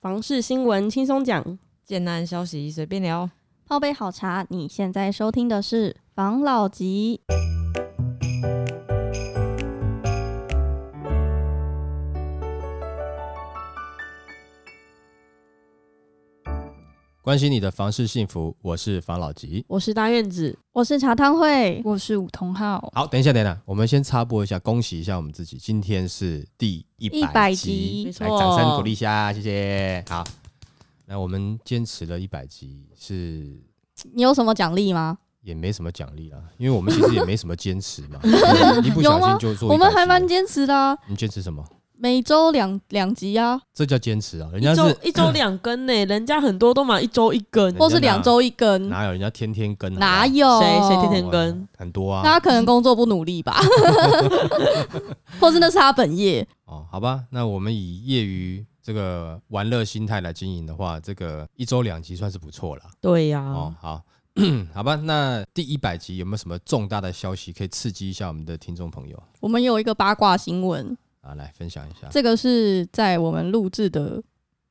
房事新闻轻松讲，贱难消息随便聊，泡杯好茶。你现在收听的是房老吉。关心你的房事幸福，我是房老吉，我是大院子，我是茶汤会，我是武同浩。好，等一下，等一下，我们先插播一下，恭喜一下我们自己，今天是第一百集，没错，来掌声鼓励一下，谢谢。好，那我们坚持了一百集，是你有什么奖励吗？也没什么奖励啦，因为我们其实也没什么坚持嘛，一不小心就做，我们还蛮坚持的啊。你坚持什么？每周两两集啊，这叫坚持啊！人家是一周两更呢，人家很多都嘛一周一更，或是两周一更，哪有人家天天更？哪有谁谁天天更？很多啊，大家可能工作不努力吧，或是那是他本业哦？好吧，那我们以业余这个玩乐心态来经营的话，这个一周两集算是不错了。对呀，哦，好，好吧，那第一百集有没有什么重大的消息可以刺激一下我们的听众朋友？我们有一个八卦新闻。啊，来分享一下。这个是在我们录制的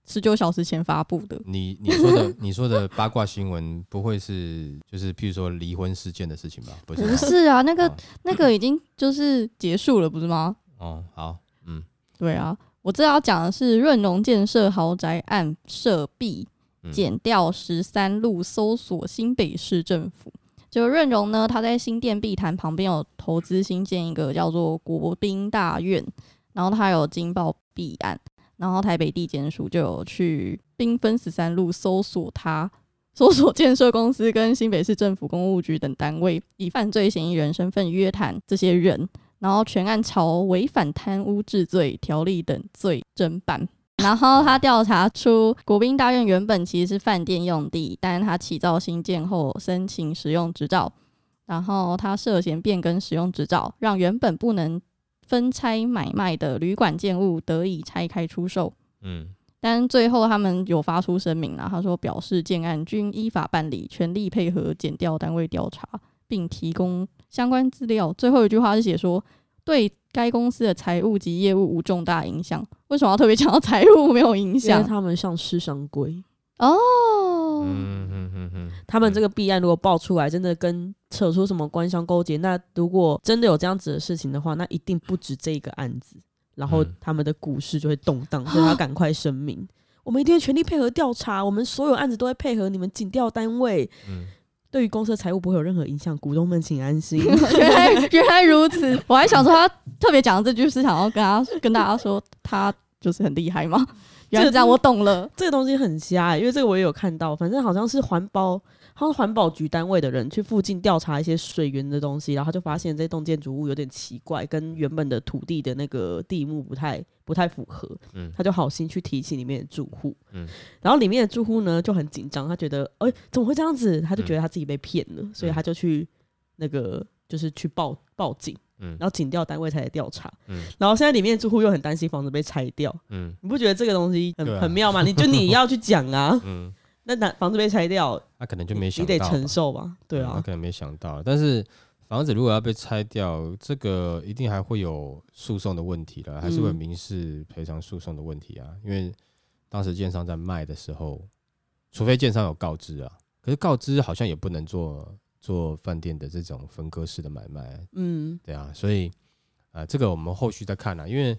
十九小时前发布的。你你说的你说的八卦新闻，不会是就是譬如说离婚事件的事情吧？不是，不是啊，那个、哦、那个已经就是结束了，不是吗？哦，好，嗯，对啊，我这要讲的是润隆建设豪宅案涉弊，减掉十三路搜索新北市政府。就润隆呢，他在新店碧潭旁边有投资新建一个叫做国宾大院。然后他有惊爆弊案，然后台北地检署就有去兵分十三路搜索他，搜索建设公司跟新北市政府公务局等单位，以犯罪嫌疑人身份约谈这些人，然后全案朝违反贪污治罪条例等罪侦办。然后他调查出国宾大院原本其实是饭店用地，但是他起造兴建后申请使用执照，然后他涉嫌变更使用执照，让原本不能。分拆买卖的旅馆建物得以拆开出售，嗯，但最后他们有发出声明啊，他说表示建案均依法办理，全力配合检调单位调查，并提供相关资料。最后一句话是写说，对该公司的财务及业务无重大影响。为什么要特别强调财务没有影响？因为他们像吃商规哦。嗯嗯嗯嗯，他们这个弊案如果爆出来，真的跟扯出什么官商勾结，那如果真的有这样子的事情的话，那一定不止这一个案子，然后他们的股市就会动荡，所 以他赶快声明，我们一定会全力配合调查，我们所有案子都会配合你们警调单位。嗯，对于公司的财务不会有任何影响，股东们请安心。原来原来如此，我还想说他特别讲这句是想要跟他跟大家说他就是很厉害吗？原来这样，我懂了。这个东西很瞎，欸，因为这个我也有看到。反正好像是环保，好像环保局单位的人去附近调查一些水源的东西，然后他就发现这栋建筑物有点奇怪，跟原本的土地的那个地目不太不太符合。嗯，他就好心去提醒里面的住户。嗯，然后里面的住户呢就很紧张，他觉得哎，欸，怎么会这样子？他就觉得他自己被骗了，嗯，所以他就去那个就是去报报警。嗯，然后警调单位才来调查，嗯，然后现在里面住户又很担心房子被拆掉，嗯，你不觉得这个东西很、啊、很妙吗？你就你要去讲啊，嗯，那那房子被拆掉，他可能就没想到，你得承受吧，对啊，他可能没想到，但是房子如果要被拆掉，这个一定还会有诉讼的问题了，还是会有民事赔偿诉讼的问题啊，因为当时建商在卖的时候，除非建商有告知啊，可是告知好像也不能做。做饭店的这种分割式的买卖，嗯，对啊，所以啊、呃，这个我们后续再看啊，因为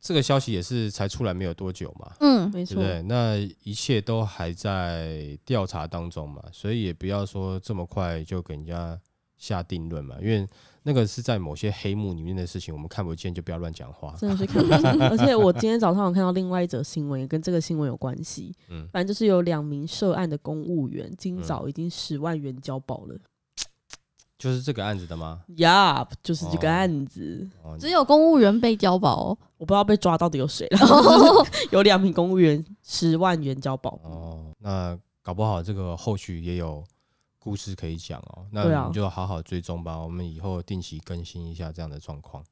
这个消息也是才出来没有多久嘛，嗯，没错，对，那一切都还在调查当中嘛，所以也不要说这么快就给人家下定论嘛，因为。那个是在某些黑幕里面的事情，我们看不见，就不要乱讲话。真的是看不见。而且我今天早上有看到另外一则新闻，也跟这个新闻有关系。嗯，反正就是有两名涉案的公务员，今早已经十万元交保了。就是这个案子的吗？呀，就是这个案子。只有公务员被交保，我不知道被抓到底有谁了。有两名公务员十万元交保。哦，那搞不好这个后续也有。故事可以讲哦，那我们就好好追踪吧。我们以后定期更新一下这样的状况，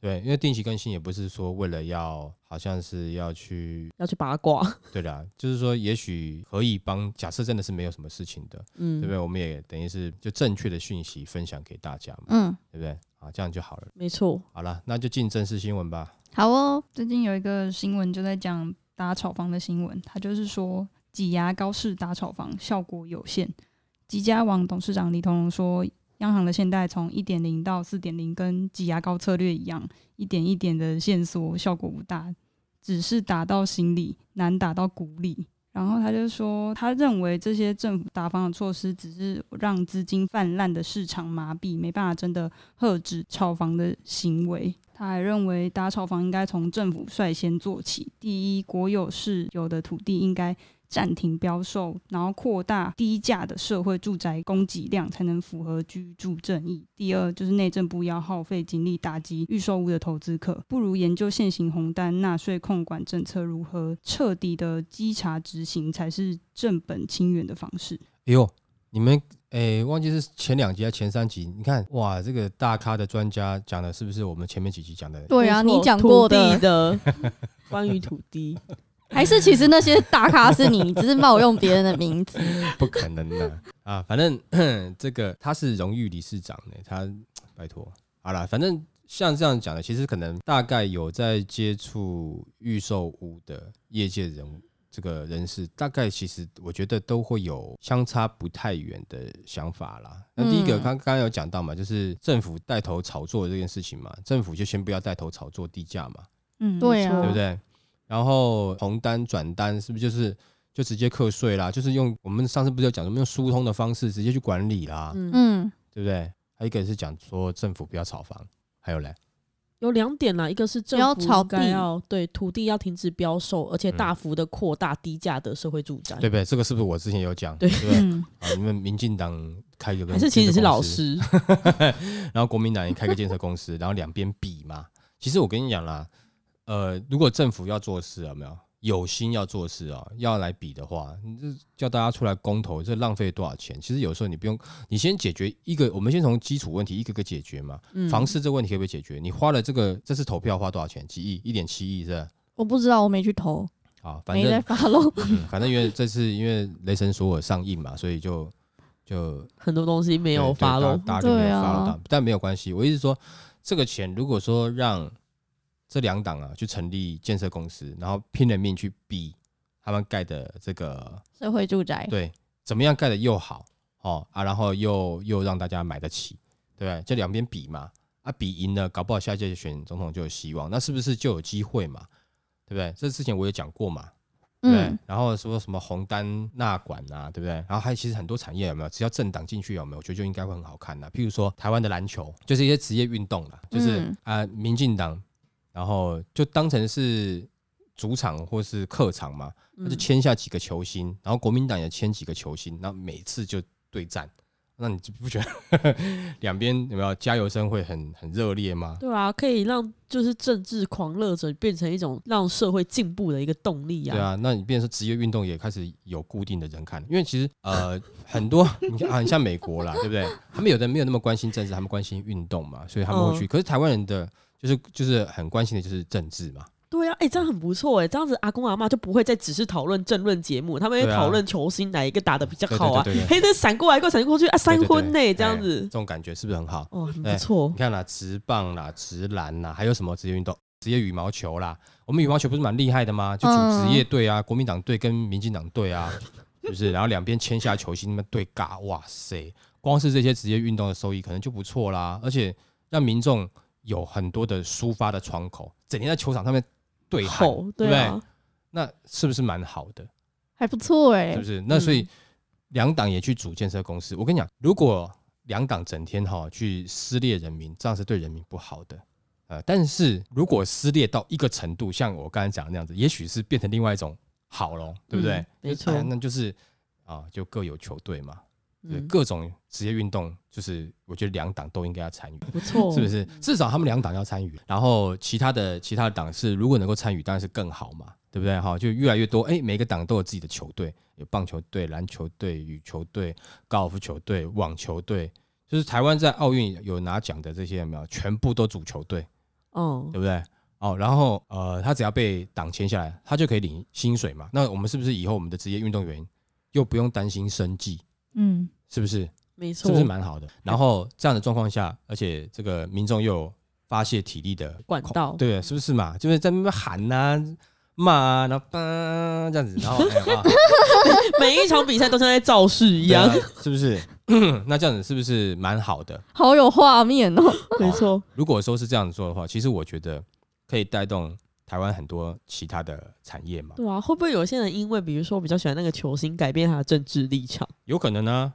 对，因为定期更新也不是说为了要，好像是要去要去八卦，对啦，就是说也许可以帮。假设真的是没有什么事情的，嗯，对不对？我们也等于是就正确的讯息分享给大家嘛，嗯，对不对？啊，这样就好了。没错。好了，那就进正式新闻吧。好哦，最近有一个新闻就在讲。打炒房的新闻，他就是说挤牙膏式打炒房效果有限。吉家网董事长李同荣说，央行的现贷从一点零到四点零，跟挤牙膏策略一样，一点一点的限缩，效果不大，只是打到心里，难打到骨里。然后他就说，他认为这些政府打房的措施只是让资金泛滥的市场麻痹，没办法真的遏制炒房的行为。他还认为打炒房应该从政府率先做起，第一，国有是有的土地应该暂停标售，然后扩大低价的社会住宅供给量，才能符合居住正义。第二，就是内政部要耗费精力打击预售屋的投资客，不如研究现行红单纳税控管政策如何彻底的稽查执行，才是正本清源的方式。哎呦，你们哎，忘记是前两集还是前三集？你看哇，这个大咖的专家讲的是不是我们前面几集讲的？对啊，你讲过的，的 关于土地。还是其实那些大咖是你，只是冒用别人的名字？不可能的啊！反正 这个他是荣誉理事长呢，他拜托好了。反正像这样讲的，其实可能大概有在接触预售屋的业界人物，这个人士大概其实我觉得都会有相差不太远的想法啦。那第一个刚刚刚有讲到嘛，就是政府带头炒作这件事情嘛，政府就先不要带头炒作地价嘛。嗯，对啊，对不对？然后红单转单是不是就是就直接课税啦？就是用我们上次不是有讲什么用疏通的方式直接去管理啦？嗯，对不对？还有一个是讲说政府不要炒房，还有嘞，有两点啦，一个是政府应该要对土地要停止标售，而且大幅的扩大低价的社会住宅，对不对？这个是不是我之前有讲？对，对不对？啊，你们民进党开一个还是其实是老师，然后国民党也开个建设公司，然后两边比嘛。其实我跟你讲啦。呃，如果政府要做事啊，有没有有心要做事啊，要来比的话，你这叫大家出来公投，这浪费多少钱？其实有时候你不用，你先解决一个，我们先从基础问题一个个解决嘛。嗯、房市这个问题可不可以解决？你花了这个这次投票花多少钱？几亿？一点七亿是吧？我不知道，我没去投。好，反正没在发喽、嗯。反正因为这次因为雷神索尔上映嘛，所以就就 很多东西没有发喽。大家就没有发了，但没有关系。我意思说，这个钱如果说让这两党啊，去成立建设公司，然后拼了命去比他们盖的这个社会住宅，对，怎么样盖的又好哦啊，然后又又让大家买得起，对不对？这两边比嘛，啊，比赢了，搞不好下届选总统就有希望，那是不是就有机会嘛？对不对？这之前我也讲过嘛，对，对、嗯。然后说什么红单纳管啊，对不对？然后还有其实很多产业有没有？只要政党进去有没有？我觉得就应该会很好看的。譬如说台湾的篮球，就是一些职业运动啦，就是、嗯、啊，民进党。然后就当成是主场或是客场嘛，他就签下几个球星，然后国民党也签几个球星，然后每次就对战，那你就不觉得 两边有没有加油声会很很热烈吗？对啊，可以让就是政治狂热者变成一种让社会进步的一个动力啊。对啊，那你变成职业运动也开始有固定的人看，因为其实呃很多 你看啊，你像美国啦，对不对？他们有的没有那么关心政治，他们关心运动嘛，所以他们会去。可是台湾人的。就是就是很关心的就是政治嘛。对啊，哎、欸，这样很不错哎，这样子阿公阿妈就不会再只是讨论政论节目，他们会讨论球星哪一个打的比较好啊，嘿，那闪过来过闪过去啊，三分呢这样子，这种感觉是不是很好？哦，很不错。你看啦，直棒啦，直篮啦，还有什么职业运动？职业羽毛球啦，我们羽毛球不是蛮厉害的吗？就组职业队啊，国民党队跟民进党队啊，是不是？然后两边签下球星，那么对尬，哇塞，光是这些职业运动的收益可能就不错啦，而且让民众。有很多的抒发的窗口，整天在球场上面对吼，对不对？那是不是蛮好的？还不错哎，是不是？那所以两党也去组建设公司。我跟你讲，如果两党整天哈去撕裂人民，这样是对人民不好的。呃，但是如果撕裂到一个程度，像我刚才讲的那样子，也许是变成另外一种好咯，对不对？没错，那就是啊，就各有球队嘛。对，各种职业运动，就是我觉得两党都应该要参与，不错，是不是？至少他们两党要参与，然后其他的其他的党是如果能够参与，当然是更好嘛，对不对？哈，就越来越多，哎，每个党都有自己的球队，有棒球队、篮球队、羽球队、高尔夫球队、网球队，就是台湾在奥运有拿奖的这些有没有？全部都组球队，哦，对不对？哦，然后呃，他只要被党签下来，他就可以领薪水嘛。那我们是不是以后我们的职业运动员又不用担心生计？嗯，是不是？没错，是不是蛮好的？然后这样的状况下，而且这个民众又有发泄体力的管道，对，是不是嘛？就是在那边喊呐、啊、骂啊，然后叭这样子，然后、哎 啊、每一场比赛都像在造势一样，啊、是不是？那这样子是不是蛮好的？好有画面哦，没错。如果说是这样子做的话，其实我觉得可以带动台湾很多其他的产业嘛。对啊，会不会有些人因为比如说比较喜欢那个球星，改变他的政治立场？有可能呢、啊，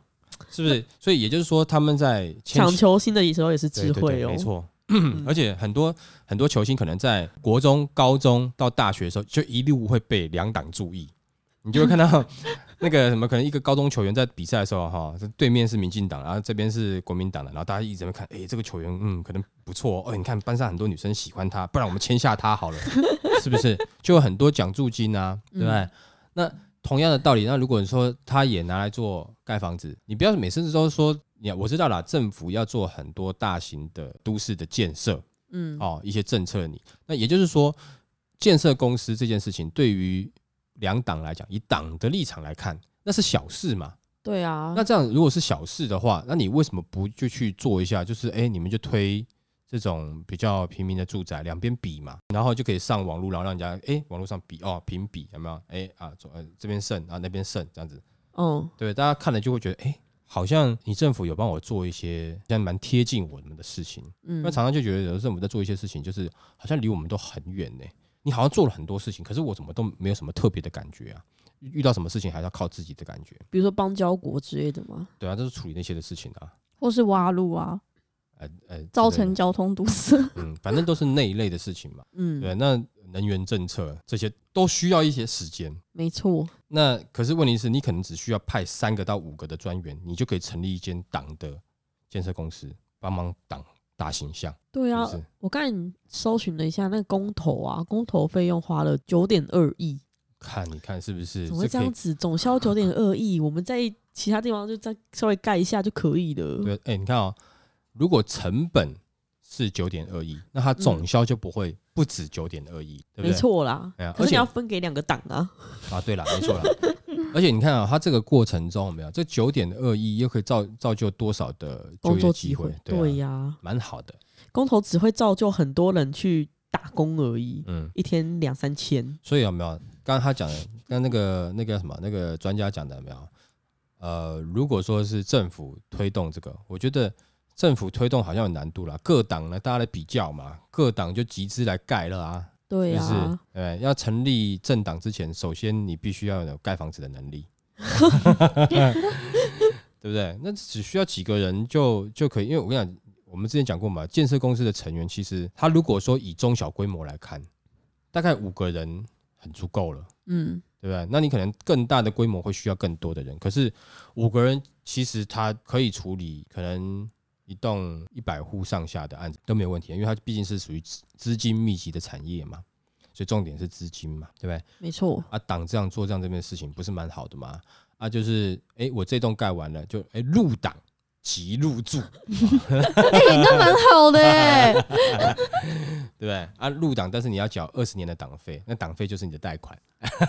是不是？所以也就是说，他们在抢球星的时候也是智慧哦，没错。而且很多很多球星可能在国中、高中到大学的时候，就一路会被两党注意。你就会看到那个什么，可能一个高中球员在比赛的时候，哈，对面是民进党，然后这边是国民党的，然后大家一直在看，哎，这个球员，嗯，可能不错哦。你看班上很多女生喜欢他，不然我们签下他好了，是不是？就有很多奖助金啊，对不对？那同样的道理，那如果你说他也拿来做盖房子，你不要每次都说。我知道啦，政府要做很多大型的都市的建设，嗯，哦，一些政策你，那也就是说，建设公司这件事情对于两党来讲，以党的立场来看，那是小事嘛？对啊。那这样如果是小事的话，那你为什么不就去做一下？就是哎、欸，你们就推这种比较平民的住宅，两边比嘛，然后就可以上网络，然后让人家哎、欸，网络上比哦，评比有没有？哎、欸、啊，呃这边胜啊，那边胜这样子，嗯，对，大家看了就会觉得哎。欸好像你政府有帮我做一些，像蛮贴近我们的事情，嗯，那常常就觉得有政府在做一些事情，就是好像离我们都很远呢。你好像做了很多事情，可是我怎么都没有什么特别的感觉啊？遇到什么事情还是要靠自己的感觉，比如说邦交国之类的吗？对啊，都是处理那些的事情啊，或是挖路啊，呃呃，造成交通堵塞，嗯，反正都是那一类的事情嘛，嗯，对，那。能源政策这些都需要一些时间，没错。那可是问题是你可能只需要派三个到五个的专员，你就可以成立一间党的建设公司，帮忙党打形象。对啊，是是我刚才搜寻了一下，那个公投啊，公投费用花了九点二亿。看，你看是不是？怎么会这样子？总销九点二亿，我们在其他地方就再稍微盖一下就可以了。对，哎、欸，你看啊、喔，如果成本是九点二亿，那它总销就不会不止九点二亿，对不对？没错啦，可是你要分给两个党啊。啊，对了，没错啦。而且你看啊，它这个过程中有没有这九点二亿又可以造造就多少的工作机会？对呀，蛮好的。工头只会造就很多人去打工而已，嗯，一天两三千。所以有没有刚刚他讲的，刚刚那个那个什么那个专家讲的有没有？呃，如果说是政府推动这个，我觉得。政府推动好像有难度啦，各党呢，大家来比较嘛，各党就集资来盖了啊，对啊，是不是？对，要成立政党之前，首先你必须要有盖房子的能力，对不对？那只需要几个人就就可以，因为我跟你讲，我们之前讲过嘛，建设公司的成员其实他如果说以中小规模来看，大概五个人很足够了，嗯，对不对？那你可能更大的规模会需要更多的人，可是五个人其实他可以处理可能。一栋一百户上下的案子都没有问题，因为它毕竟是属于资金密集的产业嘛，所以重点是资金嘛，对不对？没错。啊，党这样做这样这边的事情不是蛮好的吗？啊，就是哎，我这栋盖完了，就哎入党即入住，哎，那蛮好的哎 对不对？啊，入党，但是你要缴二十年的党费，那党费就是你的贷款，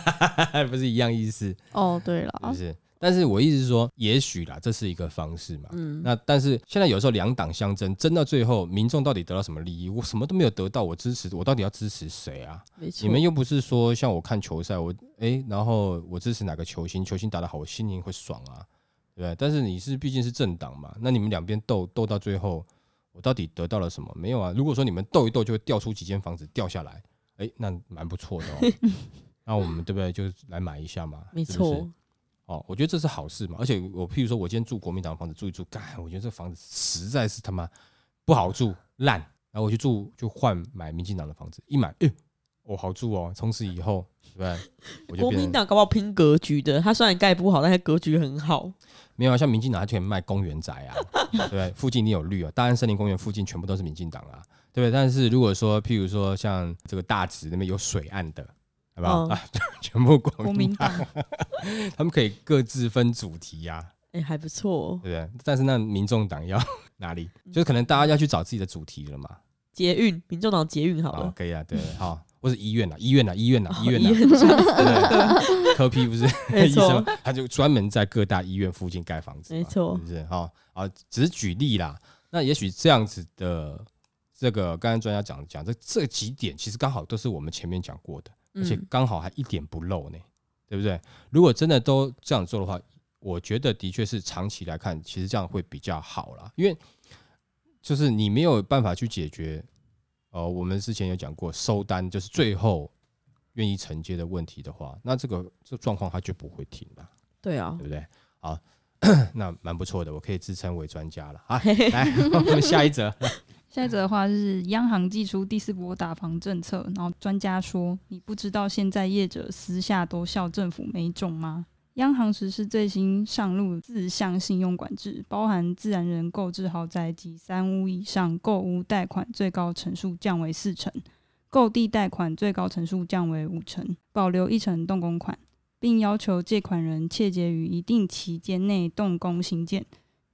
不是一样意思？哦，对了，是不是？但是我意思是说，也许啦，这是一个方式嘛。嗯。那但是现在有时候两党相争，争到最后，民众到底得到什么利益？我什么都没有得到，我支持我到底要支持谁啊？没错。你们又不是说像我看球赛，我哎、欸，然后我支持哪个球星，球星打得好，我心情会爽啊，对不对？但是你是毕竟是政党嘛，那你们两边斗斗到最后，我到底得到了什么？没有啊。如果说你们斗一斗就会掉出几间房子掉下来，哎、欸，那蛮不错的哦。那我们对不对？就来买一下嘛。没错。哦，我觉得这是好事嘛，而且我譬如说，我今天住国民党的房子住一住，干，我觉得这房子实在是他妈不好住烂，然后我去住就换买民进党的房子，一买，哎、欸，我好住哦，从此以后，对不对？国民党搞不好拼格局的，他虽然盖不好，但是格局很好。没有啊，像民进党他就可以卖公园宅啊，对不对？附近你有绿啊，大安森林公园附近全部都是民进党啊，对不对？但是如果说譬如说像这个大直那边有水岸的。好不好、嗯、啊？全部国民党，他们可以各自分主题呀、啊。哎、欸，还不错、哦，对不对？但是那民众党要 哪里？就是可能大家要去找自己的主题了嘛。捷运，民众党捷运好了，可以啊，对，好，或是医院啊，医院啊，医院啊，医院啊，对对柯 P 不是医生，他就专门在各大医院附近盖房子，没错，是不是？哈啊，只是举例啦。那也许这样子的，这个刚才专家讲讲这这几点，其实刚好都是我们前面讲过的。而且嗯刚好还一点不漏呢，对不对？如果真的都这样做的话，我觉得的确是长期来看，其实这样会比较好啦。因为就是你没有办法去解决，呃，我们之前有讲过收单就是最后愿意承接的问题的话，那这个这状况它就不会停了，对啊对，不对？好，那蛮不错的，我可以自称为专家了啊。来，我们下一则。下一则的话是央行祭出第四波打房政策，然后专家说：“你不知道现在业者私下都笑政府没种吗？”央行实施最新上路四项信用管制，包含自然人购置豪宅及三屋以上购屋贷款最高成数降为四成，购地贷款最高成数降为五成，保留一成动工款，并要求借款人切结于一定期间内动工兴建，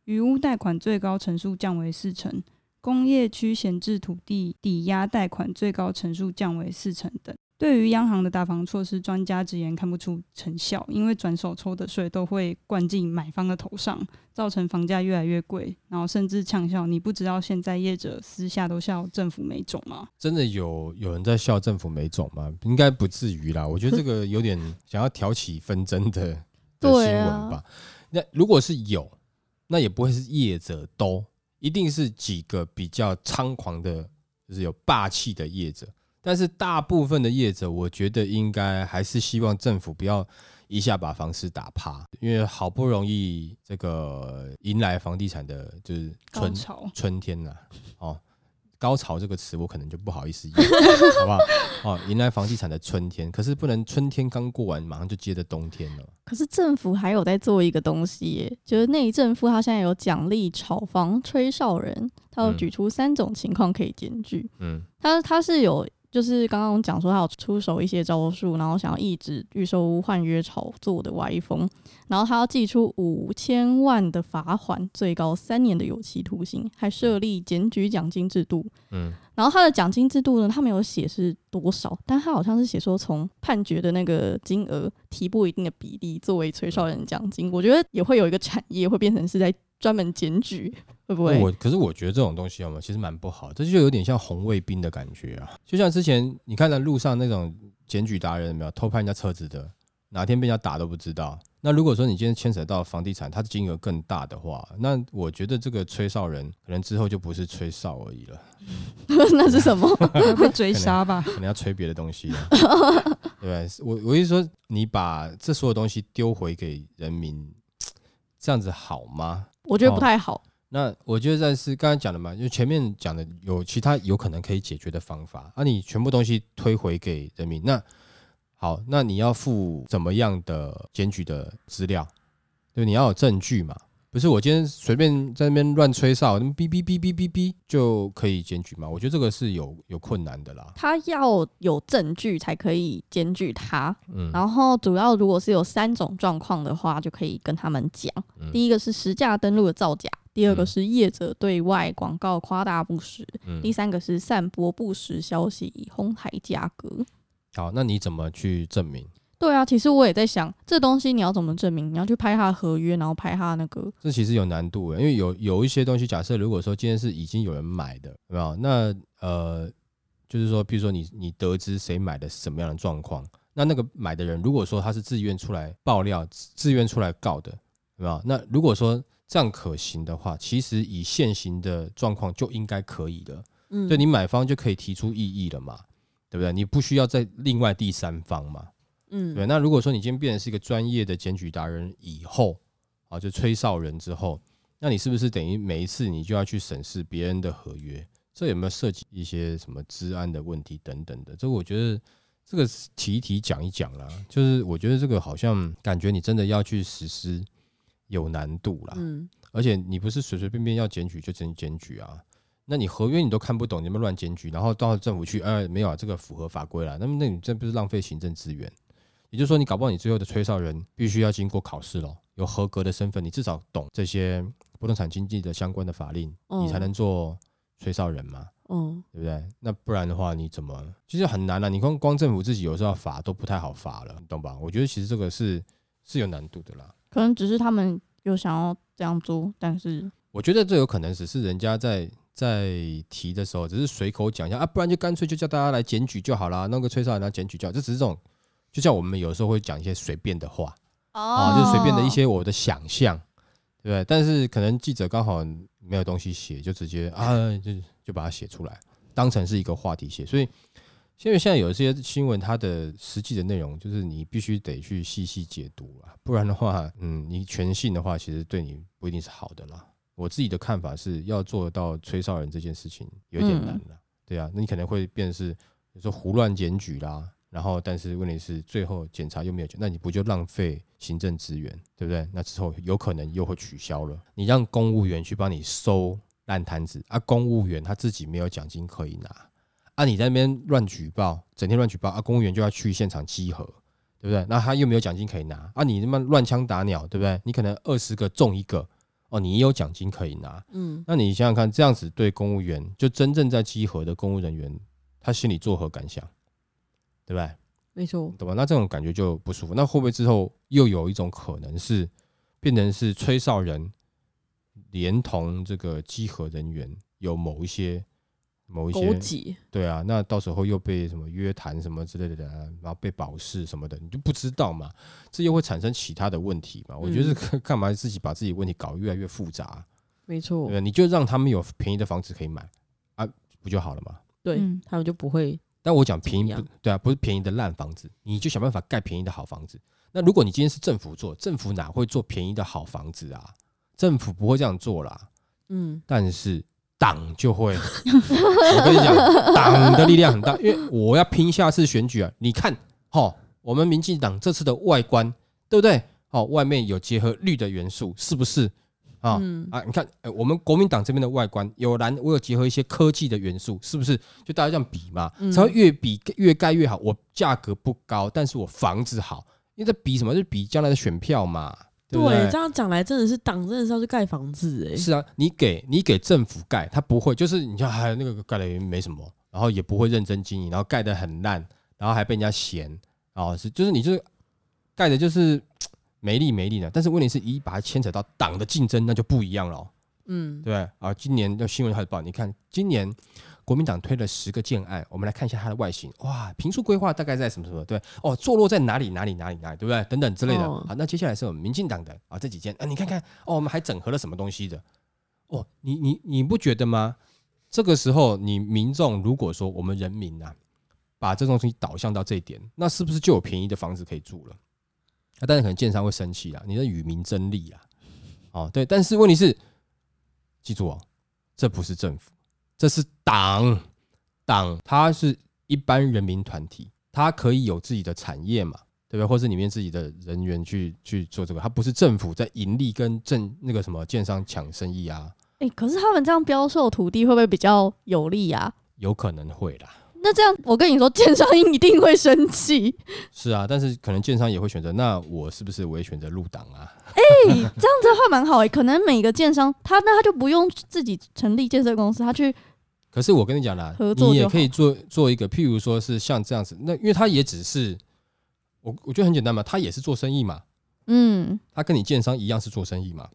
余屋贷款最高成数降为四成。工业区闲置土地抵押贷款最高成数降为四成等。对于央行的打房措施，专家直言看不出成效，因为转手抽的税都会灌进买方的头上，造成房价越来越贵，然后甚至呛笑。你不知道现在业者私下都笑政府没种吗？真的有有人在笑政府没种吗？应该不至于啦。我觉得这个有点 想要挑起纷争的的新闻吧。那如果是有，那也不会是业者都。一定是几个比较猖狂的，就是有霸气的业者，但是大部分的业者，我觉得应该还是希望政府不要一下把房市打趴，因为好不容易这个迎来房地产的就是春春天了，哦。高潮这个词我可能就不好意思用，好不好？哦，迎来房地产的春天，可是不能春天刚过完，马上就接着冬天了。可是政府还有在做一个东西耶，就是内政部他现在有奖励炒房吹哨人，他有举出三种情况可以检举。嗯，他他是有。就是刚刚讲说他有出手一些招数，然后想要抑制预售屋换约炒作的歪风，然后他要寄出五千万的罚款，最高三年的有期徒刑，还设立检举奖金制度。嗯，然后他的奖金制度呢，他没有写是多少，但他好像是写说从判决的那个金额提拨一定的比例作为催收人奖金。我觉得也会有一个产业会变成是在专门检举。会不会？我可是我觉得这种东西，其实蛮不好，这就有点像红卫兵的感觉啊。就像之前你看在路上那种检举达人，有没有偷拍人家车子的，哪天被人家打都不知道。那如果说你今天牵扯到房地产，它的金额更大的话，那我觉得这个吹哨人可能之后就不是吹哨而已了。那是什么？会被追杀吧？可能要吹别的东西了，对？我我意思说，你把这所有东西丢回给人民，这样子好吗？我觉得不太好。哦那我觉得这是刚才讲的嘛，就前面讲的有其他有可能可以解决的方法，啊，你全部东西推回给人民，那好，那你要附怎么样的检举的资料？就，你要有证据嘛，不是我今天随便在那边乱吹哨，那么哔哔哔哔哔哔就可以检举吗？我觉得这个是有有困难的啦。他要有证据才可以检举他，嗯，然后主要如果是有三种状况的话，就可以跟他们讲，嗯，第一个是实价登录的造假。第二个是业者对外广告夸大不实，嗯、第三个是散播不实消息以哄抬价格。好，那你怎么去证明？对啊，其实我也在想，这东西你要怎么证明？你要去拍他的合约，然后拍他那个。这其实有难度的，因为有有一些东西，假设如果说今天是已经有人买的，有没有？那呃，就是说，比如说你你得知谁买的是什么样的状况，那那个买的人如果说他是自愿出来爆料、自愿出来告的，有没有？那如果说这样可行的话，其实以现行的状况就应该可以了。嗯，对你买方就可以提出异议了嘛，对不对？你不需要再另外第三方嘛。嗯，对。那如果说你今天变成是一个专业的检举达人以后，啊，就吹哨人之后，那你是不是等于每一次你就要去审视别人的合约？这有没有涉及一些什么治安的问题等等的？这我觉得这个提一提讲一讲啦，就是我觉得这个好像感觉你真的要去实施。有难度啦，嗯，而且你不是随随便便要检举就真检举啊，那你合约你都看不懂，你们乱检举，然后到政府去，哎，没有啊，这个符合法规了，那么那你这不是浪费行政资源？也就是说，你搞不好你最后的吹哨人必须要经过考试咯，有合格的身份，你至少懂这些不动产经济的相关的法令，你才能做吹哨人嘛，嗯，对不对？那不然的话，你怎么其实很难了，你光光政府自己有时候要罚都不太好罚了，你懂吧？我觉得其实这个是是有难度的啦。可能只是他们有想要这样做，但是我觉得这有可能只是人家在在提的时候，只是随口讲一下啊，不然就干脆就叫大家来检举就好啦，弄个吹哨人来检举就好，这只是这种，就像我们有时候会讲一些随便的话啊，就是随便的一些我的想象，对不对？但是可能记者刚好没有东西写，就直接啊，就就把它写出来，当成是一个话题写，所以。因为现在有一些新闻，它的实际的内容就是你必须得去细细解读啊，不然的话，嗯，你全信的话，其实对你不一定是好的啦。我自己的看法是要做到吹哨人这件事情有点难了，对啊，那你可能会变成是有时候胡乱检举啦，然后但是问题是最后检查又没有检，那你不就浪费行政资源，对不对？那之后有可能又会取消了。你让公务员去帮你收烂摊子啊，公务员他自己没有奖金可以拿。啊、你在那边乱举报，整天乱举报啊！公务员就要去现场稽核，对不对？那他又没有奖金可以拿啊！你他妈乱枪打鸟，对不对？你可能二十个中一个哦，你也有奖金可以拿。嗯，那你想想看，这样子对公务员，就真正在稽核的公务人员，他心里作何感想？对不对？没错，对吧？那这种感觉就不舒服。那会不会之后又有一种可能是变成是吹哨人连同这个稽核人员有某一些？某一些对啊，那到时候又被什么约谈什么之类的，然后被保释什么的，你就不知道嘛？这又会产生其他的问题嘛？我觉得 干嘛自己把自己问题搞越来越复杂？没错，对，你就让他们有便宜的房子可以买啊，不就好了吗？对，他们就不会。但我讲便宜不对啊，不是便宜的烂房子，你就想办法盖便宜的好房子。那如果你今天是政府做，政府哪会做便宜的好房子啊？政府不会这样做啦。嗯，但是。党就会，我跟你讲，党的力量很大，因为我要拼下次选举啊！你看，齁，我们民进党这次的外观，对不对？哦，外面有结合绿的元素，是不是？啊、嗯、啊，你看，我们国民党这边的外观有蓝，我有结合一些科技的元素，是不是？就大家这样比嘛，才会越比越盖越好。我价格不高，但是我房子好，因为这比什么？就是比将来的选票嘛。对，对，这样讲来真的是党真的是要去盖房子哎。是啊，你给你给政府盖，他不会，就是你像还有那个盖的也没什么，然后也不会认真经营，然后盖的很烂，然后还被人家嫌，啊是就是你就是盖的就是没利没利的。但是问题是一把它牵扯到党的竞争，那就不一样了。嗯，对啊，今年的新闻开始报，你看今年。国民党推了十个建案，我们来看一下它的外形。哇，平数规划大概在什么什么？对，哦，坐落在哪里哪里哪里哪里，对不对？等等之类的。好，那接下来是我们民进党的啊，这几件啊，你看看哦，我们还整合了什么东西的？哦，你你你不觉得吗？这个时候，你民众如果说我们人民啊，把这东西导向到这一点，那是不是就有便宜的房子可以住了？那但是可能建商会生气啦，你的与民争利啊。哦，对，但是问题是，记住哦，这不是政府。这是党，党它是一般人民团体，它可以有自己的产业嘛，对不对？或是里面自己的人员去去做这个，它不是政府在盈利跟政那个什么建商抢生意啊。哎、欸，可是他们这样标售土地会不会比较有利啊？有可能会啦。那这样我跟你说，建商一定会生气。是啊，但是可能建商也会选择，那我是不是我也选择入党啊？哎、欸，这样子的话蛮好哎、欸，可能每个建商他那他就不用自己成立建设公司，他去。可是我跟你讲啦，你也可以做做一个，譬如说是像这样子，那因为他也只是，我我觉得很简单嘛，他也是做生意嘛，嗯，他跟你建商一样是做生意嘛，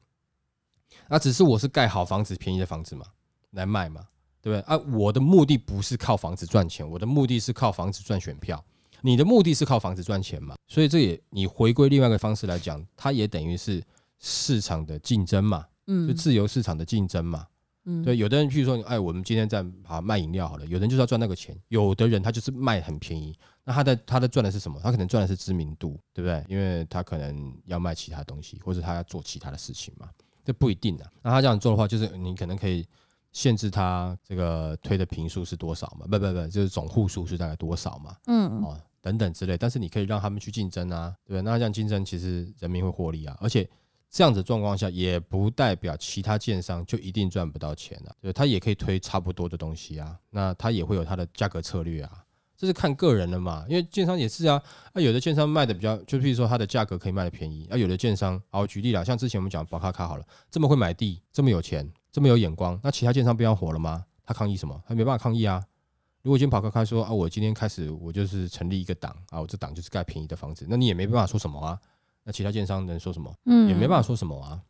那只是我是盖好房子，便宜的房子嘛，来卖嘛，对不对？啊，我的目的不是靠房子赚钱，我的目的是靠房子赚选票，你的目的是靠房子赚钱嘛，所以这也你回归另外一个方式来讲，它也等于是市场的竞争嘛，嗯，就自由市场的竞争嘛。嗯，对，有的人譬如说，哎，我们今天在啊卖饮料好了，有人就是要赚那个钱，有的人他就是卖很便宜，那他的他的赚的是什么？他可能赚的是知名度，对不对？因为他可能要卖其他东西，或者他要做其他的事情嘛，这不一定的。那他这样做的话，就是你可能可以限制他这个推的频数是多少嘛？不不不，就是总户数是大概多少嘛？嗯，哦，等等之类。但是你可以让他们去竞争啊，对不对？那这样竞争其实人民会获利啊，而且。这样子状况下，也不代表其他建商就一定赚不到钱啊。对，他也可以推差不多的东西啊，那他也会有他的价格策略啊，这是看个人的嘛。因为建商也是啊，啊，有的建商卖的比较，就譬如说它的价格可以卖的便宜，啊，有的建商，好举例啦，像之前我们讲宝咖咖好了，这么会买地，这么有钱，这么有眼光，那其他建商不要火了吗？他抗议什么？他没办法抗议啊。如果今天跑开开说啊，我今天开始我就是成立一个党啊，我这党就是盖便宜的房子，那你也没办法说什么啊。那其他建商能说什么？嗯，也没办法说什么啊，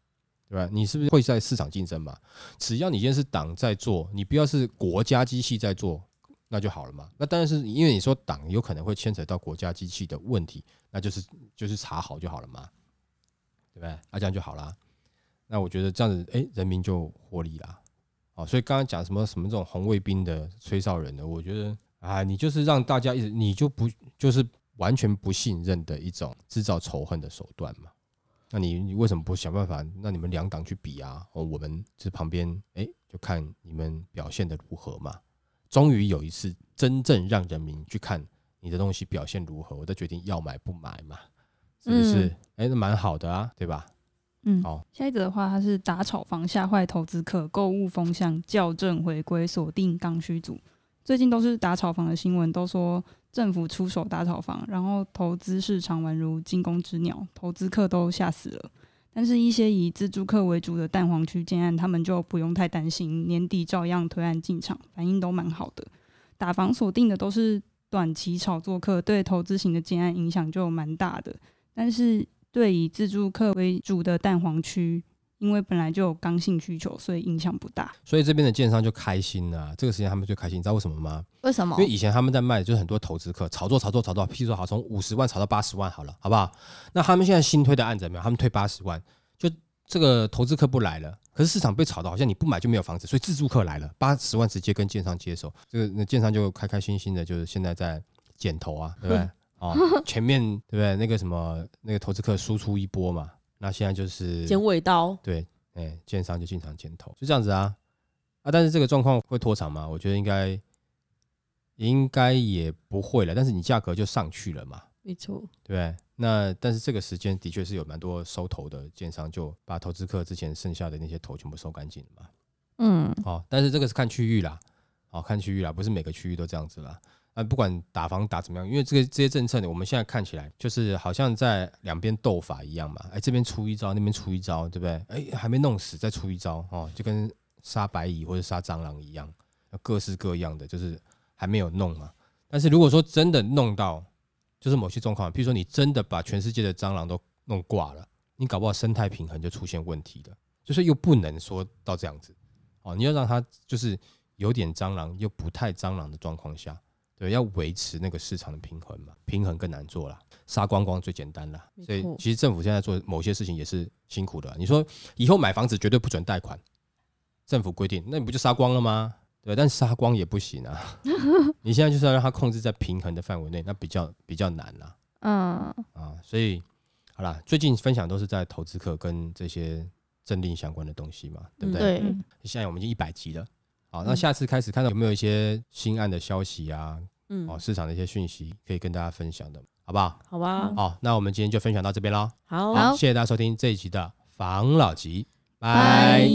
对吧？你是不是会在市场竞争嘛？只要你今天是党在做，你不要是国家机器在做，那就好了嘛。那当然是因为你说党有可能会牵扯到国家机器的问题，那就是就是查好就好了嘛，对不对？那这样就好了。那我觉得这样子，哎，人民就获利啦。哦，所以刚刚讲什么什么这种红卫兵的吹哨人的，我觉得啊，你就是让大家一直你就不就是完全不信任的一种制造仇恨的手段嘛。那你你为什么不想办法让你们两党去比啊？哦，我们这旁边哎，就看你们表现的如何嘛。终于有一次真正让人民去看你的东西表现如何，我再决定要买不买嘛，是不是？哎、嗯，那蛮好的啊，对吧？嗯，好。下一则的话，它是打炒房吓坏投资客，购物风向校正回归，锁定刚需组。最近都是打炒房的新闻，都说。政府出手打炒房，然后投资市场宛如惊弓之鸟，投资客都吓死了。但是，一些以自住客为主的蛋黄区建案，他们就不用太担心，年底照样推案进场，反应都蛮好的。打房锁定的都是短期炒作客，对投资型的建案影响就蛮大的。但是，对以自助客为主的蛋黄区，因为本来就有刚性需求，所以影响不大。所以这边的建商就开心了、啊，这个时间他们最开心，你知道为什么吗？为什么？因为以前他们在卖，就是很多投资客炒作、炒作、炒作，譬如说好从五十万炒到八十万，好了，好不好？那他们现在新推的案子没有？他们推八十万，就这个投资客不来了，可是市场被炒到好像你不买就没有房子，所以自住客来了，八十万直接跟建商接手，这个那建商就开开心心的，就是现在在剪头啊，对不对？哦，前面对不对？那个什么那个投资客输出一波嘛，那现在就是剪尾刀，对。哎，建商就经常剪头，就这样子啊啊！但是这个状况会拖长吗？我觉得应该应该也不会了。但是你价格就上去了嘛，没错，对？那但是这个时间的确是有蛮多收头的建商，就把投资客之前剩下的那些头全部收干净了嘛。嗯，哦，但是这个是看区域啦，好看区域啦，不是每个区域都这样子啦。啊，不管打房打怎么样，因为这个这些政策呢，我们现在看起来就是好像在两边斗法一样嘛。哎，这边出一招，那边出一招，对不对？哎，还没弄死，再出一招哦，就跟杀白蚁或者杀蟑螂一样，各式各样的，就是还没有弄嘛。但是如果说真的弄到，就是某些状况，比如说你真的把全世界的蟑螂都弄挂了，你搞不好生态平衡就出现问题了。就是又不能说到这样子哦，你要让它就是有点蟑螂又不太蟑螂的状况下。对，要维持那个市场的平衡嘛，平衡更难做了，杀光光最简单了。所以其实政府现在做某些事情也是辛苦的。你说以后买房子绝对不准贷款，政府规定，那你不就杀光了吗？对，但杀光也不行啊。你现在就是要让它控制在平衡的范围内，那比较比较难了。嗯啊，所以好啦，最近分享都是在投资客跟这些政令相关的东西嘛，对不对？对。现在我们已经一百集了。好，那下次开始看到有没有一些新案的消息啊？嗯，哦，市场的一些讯息可以跟大家分享的，好不好？好吧。好，那我们今天就分享到这边喽。好，谢谢大家收听这一集的防老集，拜。